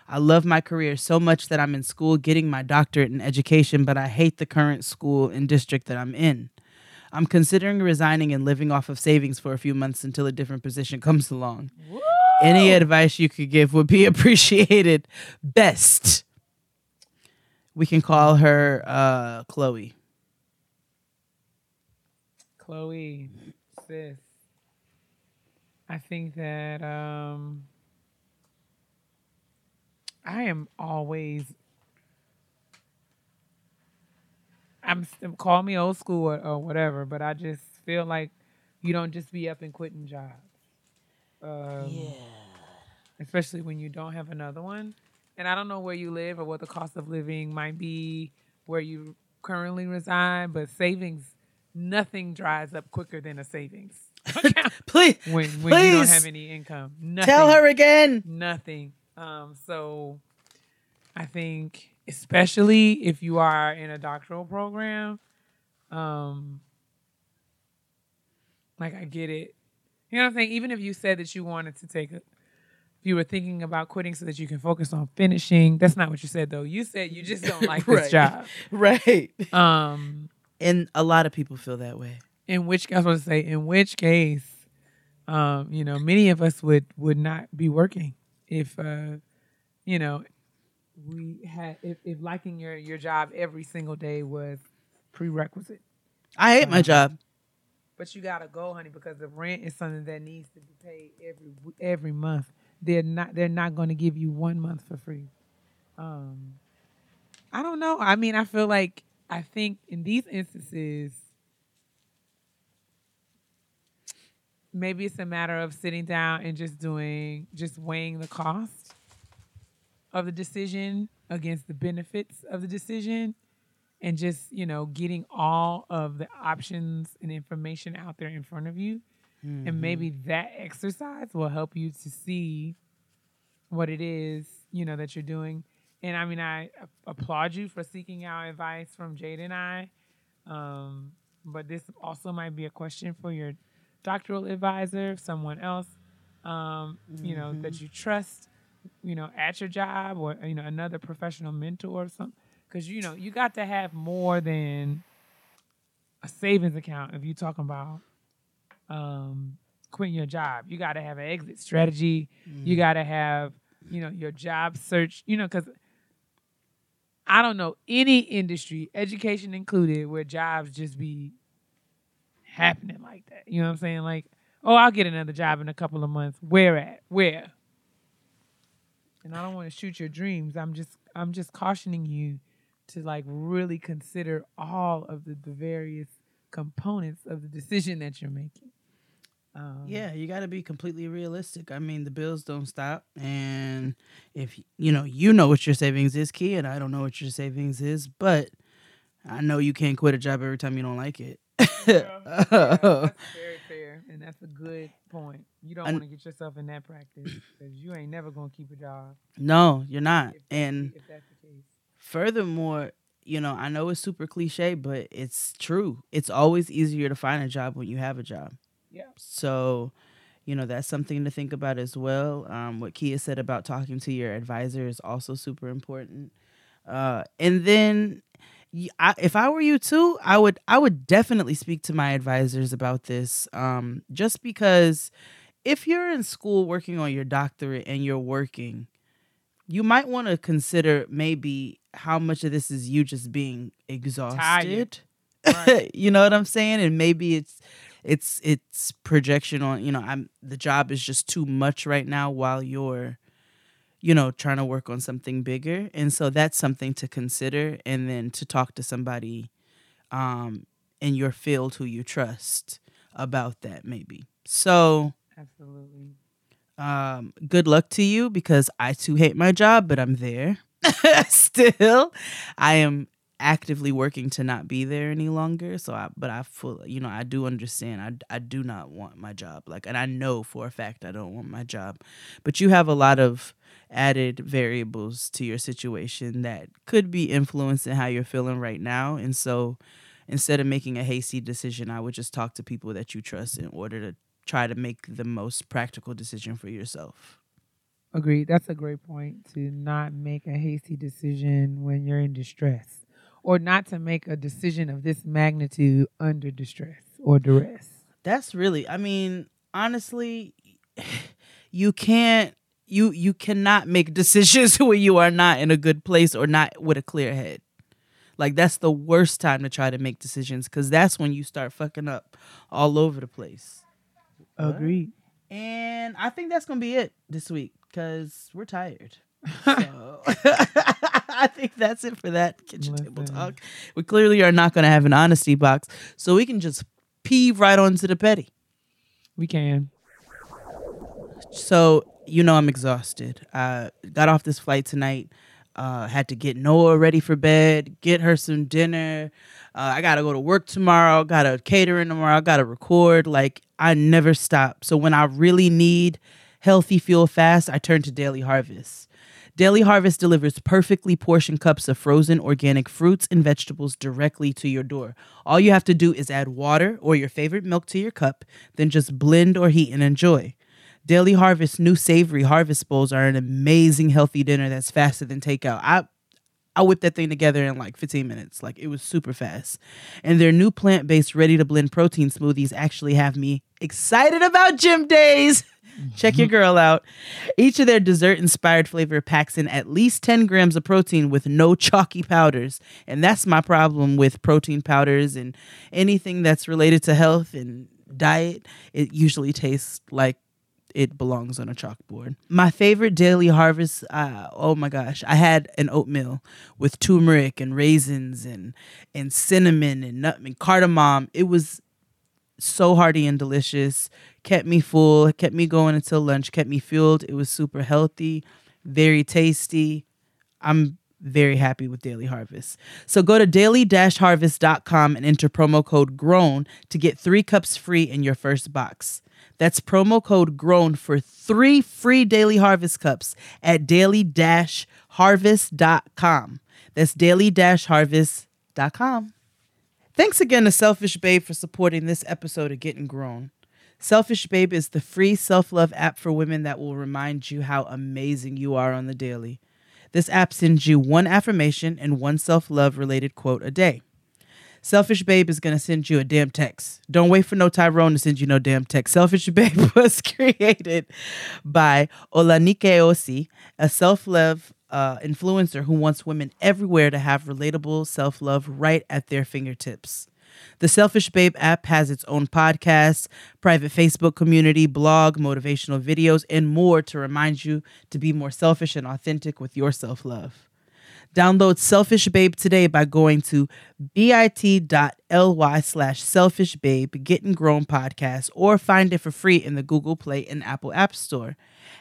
I love my career so much that I'm in school getting my doctorate in education, but I hate the current school and district that I'm in. I'm considering resigning and living off of savings for a few months until a different position comes along. Any advice you could give would be appreciated. Best. We can call her uh, Chloe. Chloe, sis. I think that um I am always I'm call me old school or, or whatever, but I just feel like you don't just be up and quitting jobs. Um, Especially when you don't have another one. And I don't know where you live or what the cost of living might be where you currently reside, but savings, nothing dries up quicker than a savings account Please, when when you don't have any income. Nothing. tell her again. nothing. Um, so I think especially if you are in a doctoral program, um, like I get it. You know what I'm saying? Even if you said that you wanted to take a if you were thinking about quitting so that you can focus on finishing, that's not what you said though. You said you just don't like Right. this job. Right. Um, And a lot of people feel that way. in which I was going to say, in which case, um, you know, many of us would would not be working if, uh, you know, we had if, if liking your your job every single day was prerequisite. I hate my Uh-huh. job. But you gotta go, honey, because the rent is something that needs to be paid every every month. They're not they're not going to give you one month for free. Um, I don't know. I mean, I feel like I think in these instances, maybe it's a matter of sitting down and just doing just weighing the cost of the decision against the benefits of the decision and just you know getting all of the options and information out there in front of you. And maybe that exercise will help you to see what it is you know that you're doing. And i mean i applaud you for seeking out advice from jade and i. Um, but this also might be a question for your doctoral advisor someone else um, you know that you trust you know at your job or you know another professional mentor or something because you know you got to have more than a savings account if you're talking about um, quitting your job. You got to have an exit strategy. You got to have you know your job search. You know because I don't know any industry, education included, where jobs just be happening like that. You know what I'm saying? Like, oh, I'll get another job in a couple of months. Where at? Where? And I don't want to shoot your dreams. I'm just I'm just cautioning you to like really consider all of the, the various components of the decision that you're making. Um, Yeah, you got to be completely realistic. I mean, the bills don't stop, and if you know, you know what your savings is, key, and I don't know what your savings is, but I know you can't quit a job every time you don't like it. Yeah, fair, and that's a good point. You don't want to get yourself in that practice because you ain't never gonna keep a job. no, you're not, If, and if that's the case, furthermore, you know, I know it's super cliche, but it's true. It's always easier to find a job when you have a job. yeah, So, you know, that's something to think about as well. Um, what Kia said about talking to your advisor is also super important. Uh, and then, I, if I were you too, I would I would definitely speak to my advisors about this. Um, just because if you're in school working on your doctorate and you're working, you might want to consider maybe how much of this is you just being exhausted. Right. you know what I'm saying? And maybe it's it's it's projection on you know i'm the job is just too much right now while you're you know trying to work on something bigger and so that's something to consider and then to talk to somebody um in your field who you trust about that maybe. So Absolutely. um good luck to you because i too hate my job but i'm there. Still i am actively working to not be there any longer so i but i full you know i do understand. I, I do not want my job like and i know for a fact i don't want my job. But you have a lot of added variables to your situation that could be influencing how you're feeling right now and so instead of making a hasty decision i would just talk to people that you trust in order to try to make the most practical decision for yourself Agreed. That's a great point to not make a hasty decision when you're in distress or not to make a decision of this magnitude under distress or duress. That's really I mean, honestly, you can't you you cannot make decisions when you are not in a good place or not with a clear head. Like that's the worst time to try to make decisions cuz that's when you start fucking up all over the place. Agreed. And I think that's going to be it this week cuz we're tired. So I think that's it for that kitchen table talk. We clearly are not going to have an honesty box, so we can just pee right onto the petty. We can. So you know I'm exhausted. I got off this flight tonight. Uh, had to get Noah ready for bed, get her some dinner. Uh, I gotta go to work tomorrow. Gotta catering tomorrow. I gotta record. Like I never stop. So when I really need healthy fuel fast, I turn to Daily Harvest. Daily Harvest delivers perfectly portioned cups of frozen organic fruits and vegetables directly to your door. All you have to do is add water or your favorite milk to your cup, then just blend or heat and enjoy. Daily Harvest new savory harvest bowls are an amazing healthy dinner that's faster than takeout. I I whipped that thing together in like 15 minutes. Like it was super fast. And their new plant-based ready to blend protein smoothies actually have me excited about gym days. Check your mm-hmm. girl out. Each of their dessert inspired flavor packs in at least 10 grams of protein with no chalky powders. And that's my problem with protein powders and anything that's related to health and diet. It usually tastes like it belongs on a chalkboard. My favorite daily harvest, uh, oh my gosh, I had an oatmeal with turmeric and raisins and and cinnamon and nutmeg, cardamom. It was so hearty and delicious. Kept me full, kept me going until lunch, kept me fueled. It was super healthy, very tasty. I'm very happy with Daily Harvest. So go to daily-harvest.com and enter promo code GROWN to get three cups free in your first box. That's promo code GROWN for three free Daily Harvest cups at daily-harvest.com. That's daily-harvest.com. Thanks again to Selfish Babe for supporting this episode of Getting Grown. Selfish Babe is the free self love app for women that will remind you how amazing you are on the daily. This app sends you one affirmation and one self love related quote a day. Selfish Babe is going to send you a damn text. Don't wait for no Tyrone to send you no damn text. Selfish Babe was created by Olanike Osi, a self love uh, influencer who wants women everywhere to have relatable self love right at their fingertips. The Selfish Babe app has its own podcast, private Facebook community, blog, motivational videos, and more to remind you to be more selfish and authentic with your self love. Download Selfish Babe today by going to bit.ly slash selfish babe, getting grown podcast, or find it for free in the Google Play and Apple App Store.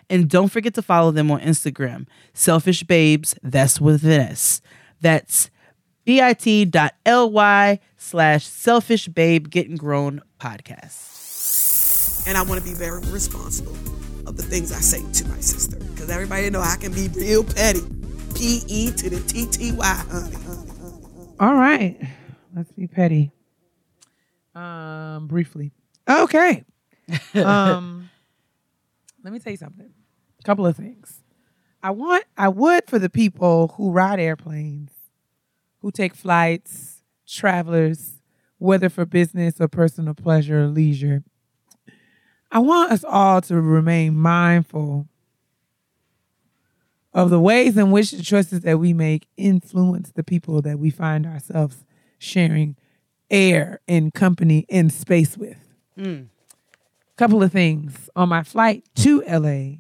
And don't forget to follow them on Instagram, Selfish Babes, that's with an S. That's bit.ly slash selfish babe, getting grown podcast. and I want to be very responsible of the things I say to my sister because everybody know I can be real petty. P E to the T T Y, honey, honey, honey. All right. Let's be petty. Um, briefly. Okay. um, let me tell you something. A couple of things. I want I would for the people who ride airplanes, who take flights, travelers, whether for business or personal pleasure or leisure. I want us all to remain mindful of the ways in which the choices that we make influence the people that we find ourselves sharing air and company and space with. Mm. Couple of things. On my flight to LA,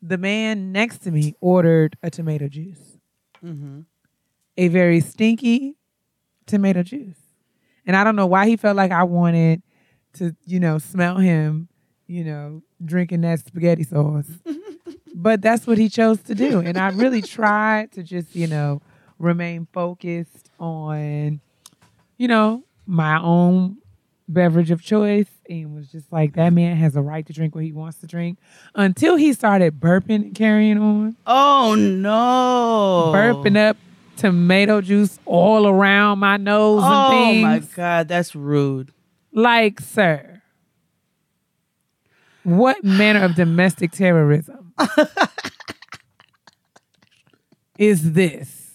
the man next to me ordered a tomato juice. Mm-hmm. A very stinky tomato juice. And I don't know why he felt like I wanted to, you know, smell him, you know, drinking that spaghetti sauce. but that's what he chose to do. And I really tried to just, you know, remain focused on, you know, my own beverage of choice and was just like, that man has a right to drink what he wants to drink until he started burping and carrying on, Oh no! burping up tomato juice all around my nose and Oh things. my god, that's rude. Like, sir, what manner of domestic terrorism is this?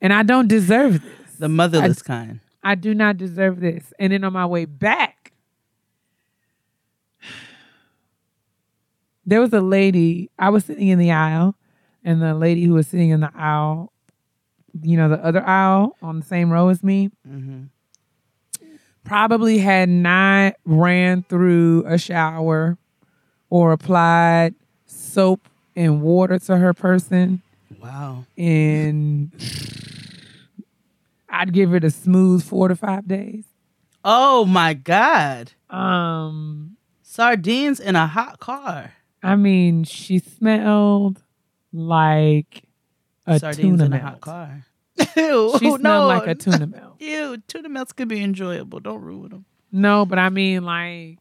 And I don't deserve this. The motherless kind. I do not deserve this. And then on my way back, there was a lady. I was sitting in the aisle, and the lady who was sitting in the aisle, you know, the other aisle on the same row as me, Mm-hmm. probably had not ran through a shower or applied soap and water to her person Wow. and I'd give it a smooth four to five days. Oh my god. Um, Sardines in a hot car. I mean, she smelled like a Sardines tuna in melt. a hot car. Ew, She smelled no. like a tuna melt. Ew, tuna melts can be enjoyable. Don't ruin them. No, but I mean like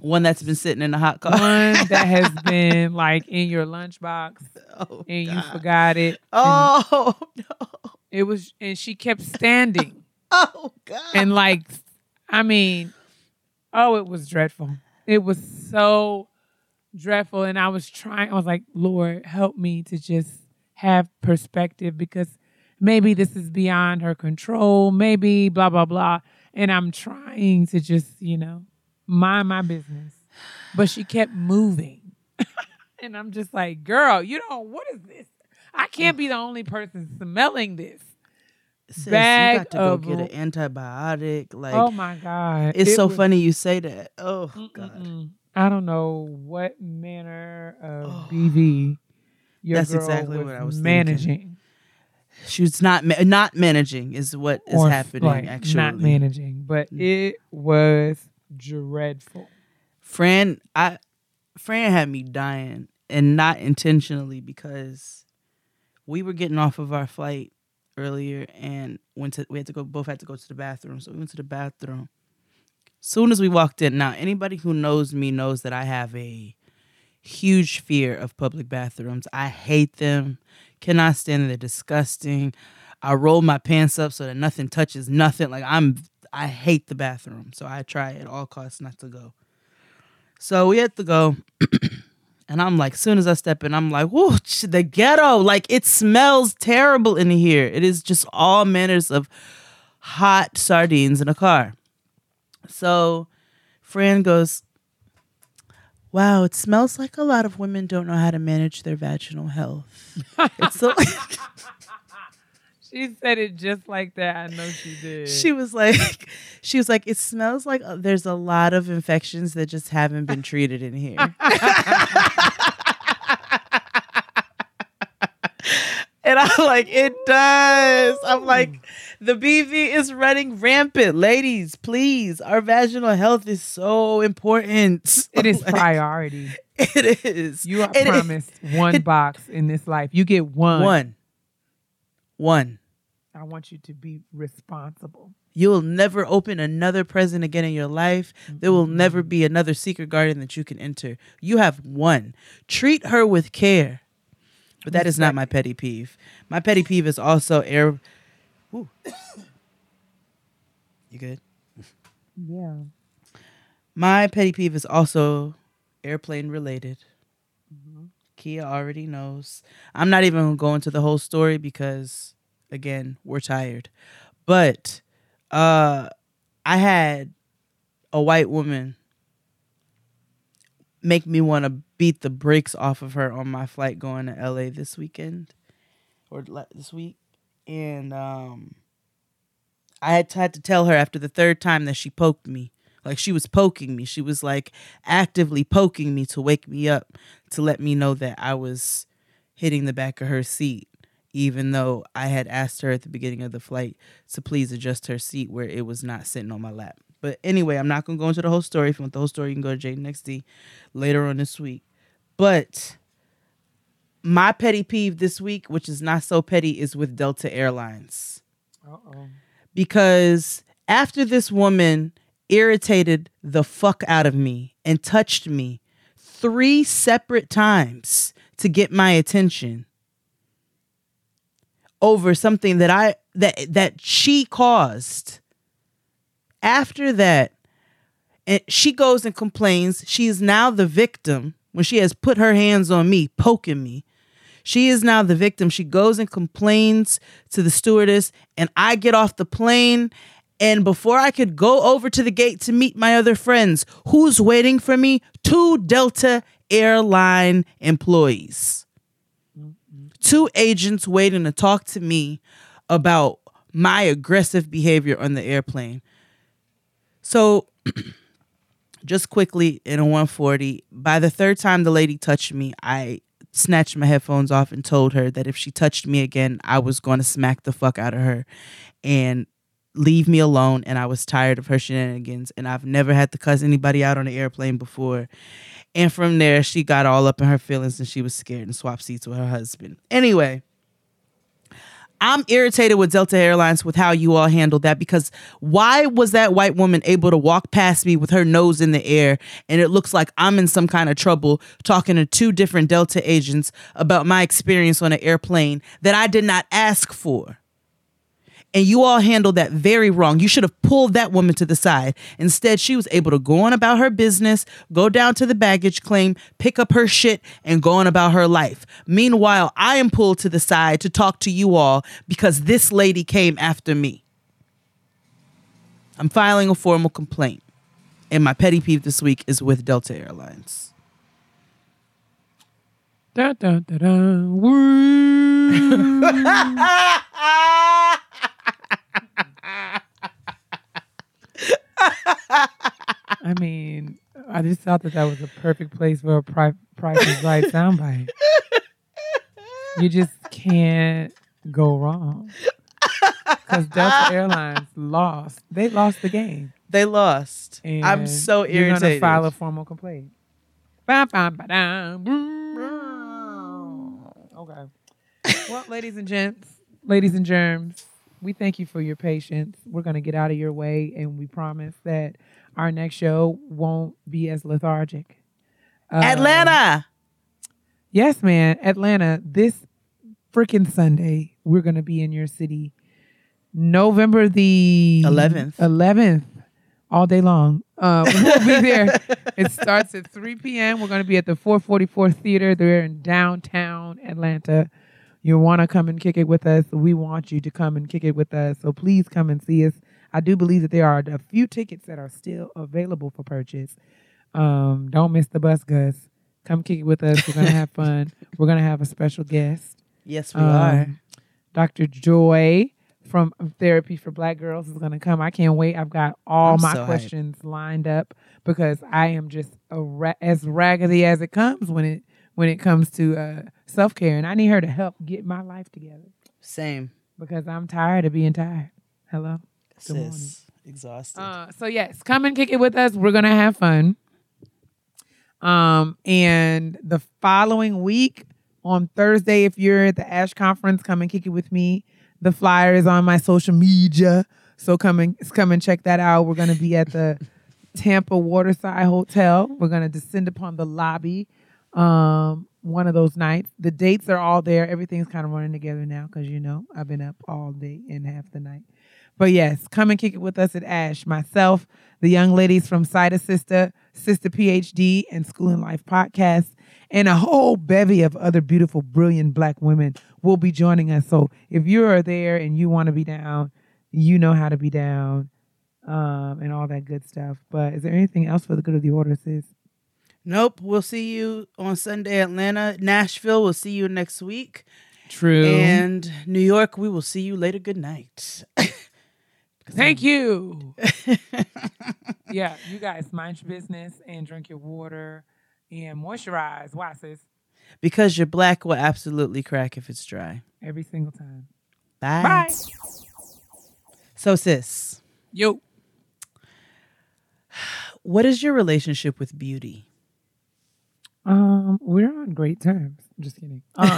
One that's been sitting in a hot car. one that has been like in your lunchbox oh, and you forgot it. and Oh no. it was, and she kept standing Oh God. and like, I mean, oh, it was dreadful. It was so dreadful, and I was trying. I was like, Lord, help me to just have perspective because maybe this is beyond her control. Maybe blah blah blah, and I'm trying to just you know mind my business, but she kept moving, and I'm just like, girl, you know what is this? I can't be the only person smelling this. Sis, bag you got to go of get an antibiotic. Like oh my god, it's It so was- funny you say that. Oh God. Mm-mm-mm. I don't know what manner of Oh. BV your That's exactly what I was thinking. managing. She's not ma- not managing is what is or, happening like, actually. Not managing, but Mm. it was dreadful. Fran, I Fran had me dying, and not intentionally because we were getting off of our flight earlier, and went to we had to go both had to go to the bathroom, so we went to the bathroom. Soon as we walked in, now anybody who knows me knows that I have a huge fear of public bathrooms. I hate them. Cannot stand them. They're disgusting. I roll my pants up so that nothing touches nothing. Like I'm I hate the bathroom. So I try at all costs not to go. So we had to go. and I'm like, as soon as I step in, I'm like, whoo, the ghetto. Like it smells terrible in here. It is just all manners of hot sardines in a car. So Fran goes, Wow, it smells like a lot of women don't know how to manage their vaginal health. So She said it just like that. I know she did. she was like she was like it smells like uh, there's a lot of infections that just haven't been treated in here and i'm like it does i'm like hmm. the bv is running rampant ladies please our vaginal health is so important it is Like, priority. it is You are It is- promised one box in this life. You get one. one one I want you to be responsible. You'll never open another present again in your life. There will never be another secret garden that you can enter. You have one. Treat her with care. But that is not my petty peeve. My petty peeve is also air. Ooh. You good? Yeah. My petty peeve is also airplane related. Kia already knows. I'm not even gonna go into the whole story because, again, we're tired. But uh, I had a white woman make me want to beat the brakes off of her on my flight going to LA this weekend or this week, and um, I had had to tell her after the third time that she poked me Like she was poking me. She was like actively poking me to wake me up to let me know that I was hitting the back of her seat, even though I had asked her at the beginning of the flight to please adjust her seat where it was not sitting on my lap. But anyway, I'm not gonna go into the whole story. If you want the whole story, you can go to Jaden XD later on this week. But my petty peeve this week, which is not so petty, is with Delta Airlines. Uh-oh. Because after this woman irritated the fuck out of me and touched me three separate times to get my attention over something that I that that she caused. After that, and she goes and complains. She is now the victim when she has put her hands on me, poking me. She is now the victim. She goes and complains to the stewardess, and I get off the plane. And before I could go over to the gate to meet my other friends, who's waiting for me? Two Delta airline employees. Two agents waiting to talk to me about my aggressive behavior on the airplane. So, just quickly in a 140, by the third time the lady touched me, I snatched my headphones off and told her that if she touched me again, I was going to smack the fuck out of her and leave me alone. And I was tired of her shenanigans. And I've never had to cuss anybody out on an airplane before. And from there, she got all up in her feelings and she was scared and swapped seats with her husband. Anyway, I'm irritated with Delta Airlines with how you all handled that because why was that white woman able to walk past me with her nose in the air and it looks like I'm in some kind of trouble talking to two different Delta agents about my experience on an airplane that I did not ask for? And you all handled that very wrong. You should have pulled that woman to the side. Instead, she was able to go on about her business, go down to the baggage claim, pick up her shit, and go on about her life. Meanwhile, I am pulled to the side to talk to you all because this lady came after me. I'm filing a formal complaint. And my petty peeve this week is with Delta Airlines. Dun, dun, dun, dun. I mean, I just thought that that was a perfect place for a pri- Price is Right soundbite. You just can't go wrong. Because Delta Airlines lost. They lost the game. They lost. And I'm so irritated. You're gonna file a formal complaint. Bam, bam, ba-dam. Okay. Well, ladies and gents, ladies and germs, we thank you for your patience. We're gonna get out of your way, and we promise that our next show won't be as lethargic. Uh, Atlanta. Yes, man. Atlanta, this freaking Sunday, we're going to be in your city. November the 11th. 11th, all day long. Uh, we'll be there. it starts at 3 p.m. We're going to be at the 444 Theater. They're in downtown Atlanta. You want to come and kick it with us. We want you to come and kick it with us. So please come and see us. I do believe that there are a few tickets that are still available for purchase. Um, don't miss the bus, Gus. Come kick it with us. We're gonna have fun. We're gonna have a special guest. Yes, we are. Um, Dr. Joy from Therapy for Black Girls is gonna come. I can't wait. I've got all I'm my so hyped. questions lined up because I am just a ra- as raggedy as it comes when it when it comes to uh, self care, and I need her to help get my life together Same. because I'm tired of being tired. Hello. Good morning. Sis. Exhausted. Uh, so yes, come and kick it with us. We're gonna have fun. Um, and the following week on Thursday, if you're at the ASHE conference, come and kick it with me. The flyer is on my social media, so come and come and check that out. We're gonna be at the Tampa Waterside Hotel. We're gonna descend upon the lobby. Um, one of those nights. The dates are all there. Everything's kind of running together now because you know I've been up all day and half the night. But yes, come and kick it with us at ASHE. Myself, the young ladies from Cider Sister, Sister PhD, and School and Life podcast, and a whole bevy of other beautiful, brilliant black women will be joining us. So if you are there and you want to be down, you know how to be down, um, and all that good stuff. But is there anything else for the good of the order, sis? Nope. We'll see you on Sunday, Atlanta. Nashville, we'll see you next week. True. And New York, we will see you later. Good night. Thank you. yeah, you guys mind your business and drink your water and moisturize. Why, sis? Because your black will absolutely crack if it's dry. Every single time. Bye. Bye. So, sis, Yo. what is your relationship with beauty? Um, we're on great terms. I'm just kidding. Um,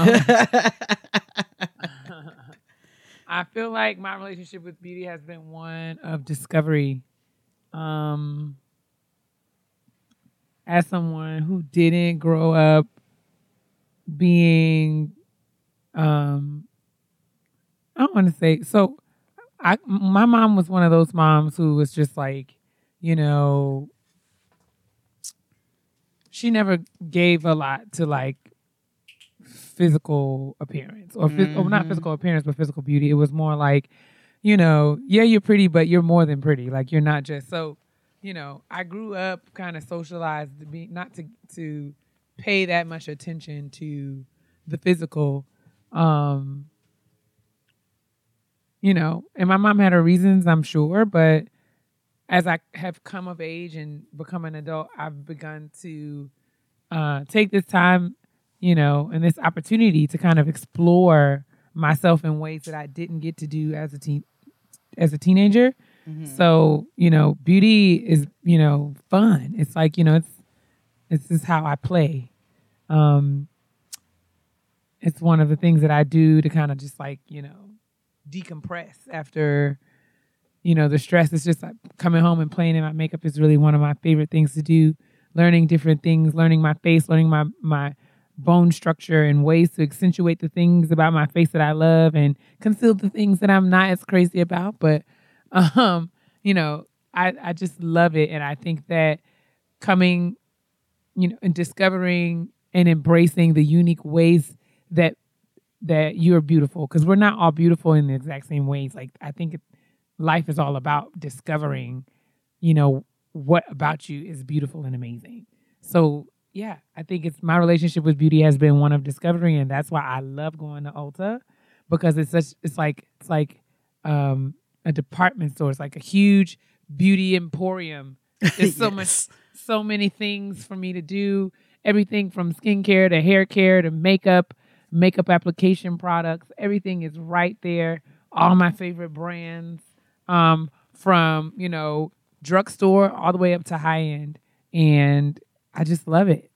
I feel like my relationship with beauty has been one of discovery. Um, as someone who didn't grow up being, um, I don't want to say so. I my mom was one of those moms who was just like, you know, she never gave a lot to like physical appearance or, phys- or not physical appearance but physical beauty. It was more like you know yeah you're pretty but you're more than pretty. Like you're not just so you know i grew up kind of socialized to be not to to pay that much attention to the physical um you know and my mom had her reasons i'm sure but as I have come of age and become an adult, I've begun to uh, take this time, you know, and this opportunity to kind of explore myself in ways that I didn't get to do as a teen, as a teenager. So, you know, beauty is, you know, fun. It's like, you know, it's it's just how I play. Um, it's one of the things that I do to kind of just like, you know, decompress after you know the stress is just like coming home and playing in my makeup is really one of my favorite things to do. Learning different things learning my face learning my my bone structure and ways to accentuate the things about my face that i love and conceal the things that i'm not as crazy about. But um you know i i just love it. And i think that coming you know and discovering and embracing the unique ways that that you're beautiful because we're not all beautiful in the exact same ways. Like i think it, life is all about discovering, you know, what about you is beautiful and amazing. So yeah, I think it's my relationship with beauty has been one of discovery, and that's why I love going to Ulta because it's such it's like it's like um a department store. It's like a huge beauty emporium. There's so much so many things for me to do. Everything from skincare to hair care to makeup, makeup application products. Everything is right there. All my favorite brands, um, from you know drugstore all the way up to high end, and I just love it.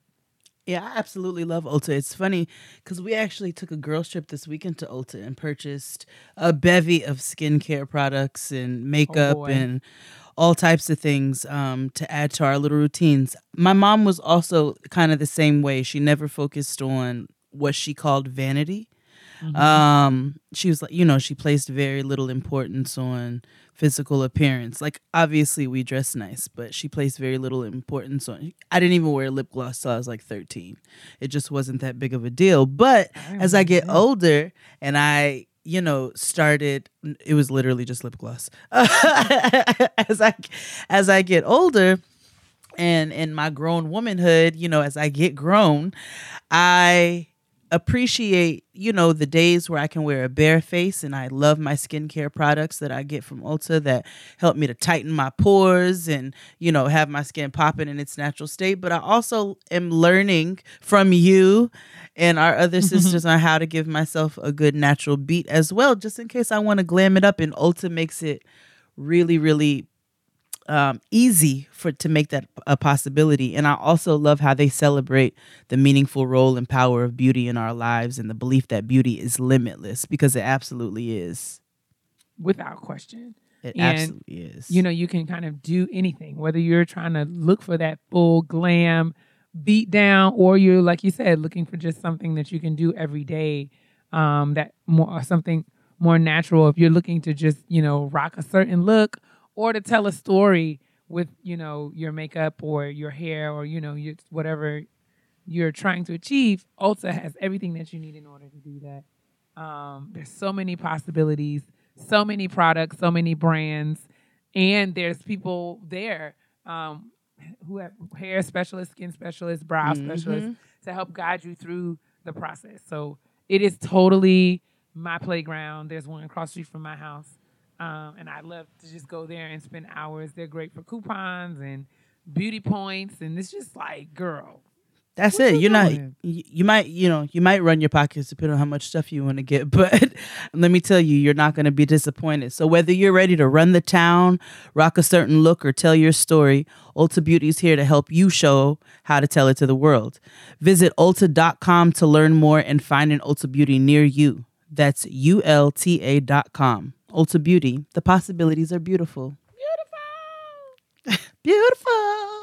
Yeah, I absolutely love Ulta. It's funny because we actually took a girls trip this weekend to Ulta and purchased a bevy of skincare products and makeup boy. and all types of things um, to add to our little routines. My mom was also kind of the same way. She never focused on what she called vanity. Um, she was like, you know, she placed very little importance on physical appearance. Like, obviously, we dress nice, but she placed very little importance on. I didn't even wear lip gloss till I was like thirteen. It just wasn't that big of a deal. But as I get older and I, you know, started, it was literally just lip gloss. as I, as I get older. And in my grown womanhood, you know, as I get grown, I appreciate, you know, the days where I can wear a bare face and I love my skincare products that I get from Ulta that help me to tighten my pores and, you know, have my skin popping in its natural state. But I also am learning from you and our other mm-hmm. sisters on how to give myself a good natural beat as well, just in case I want to glam it up. And Ulta makes it really, really um, easy for to make that a possibility. And I also love how they celebrate the meaningful role and power of beauty in our lives and the belief that beauty is limitless because it absolutely is. without question. It And, absolutely is. You know, you can kind of do anything, whether you're trying to look for that full glam beat down or you're, like you said, looking for just something that you can do every day um, that more something more natural. If you're looking to just, you know, rock a certain look or to tell a story with, you know, your makeup or your hair or, you know, your, whatever you're trying to achieve, Ulta has everything that you need in order to do that. Um, there's so many possibilities, so many products, so many brands, and there's people there um, who have hair specialists, skin specialists, brow specialists to help guide you through the process. So it is totally my playground. There's one across the street from my house. Um, and I love to just go there and spend hours. They're great for coupons and beauty points, and it's just like, girl, That's it. you You're not. You, might. You know. You might run your pockets depending on how much stuff you want to get. But let me tell you, you're not going to be disappointed. So whether you're ready to run the town, rock a certain look, or tell your story, Ulta Beauty is here to help you show how to tell it to the world. Visit Ulta.com to learn more and find an Ulta Beauty near you. That's U L T A Ulta Beauty. The possibilities are beautiful. Beautiful. beautiful.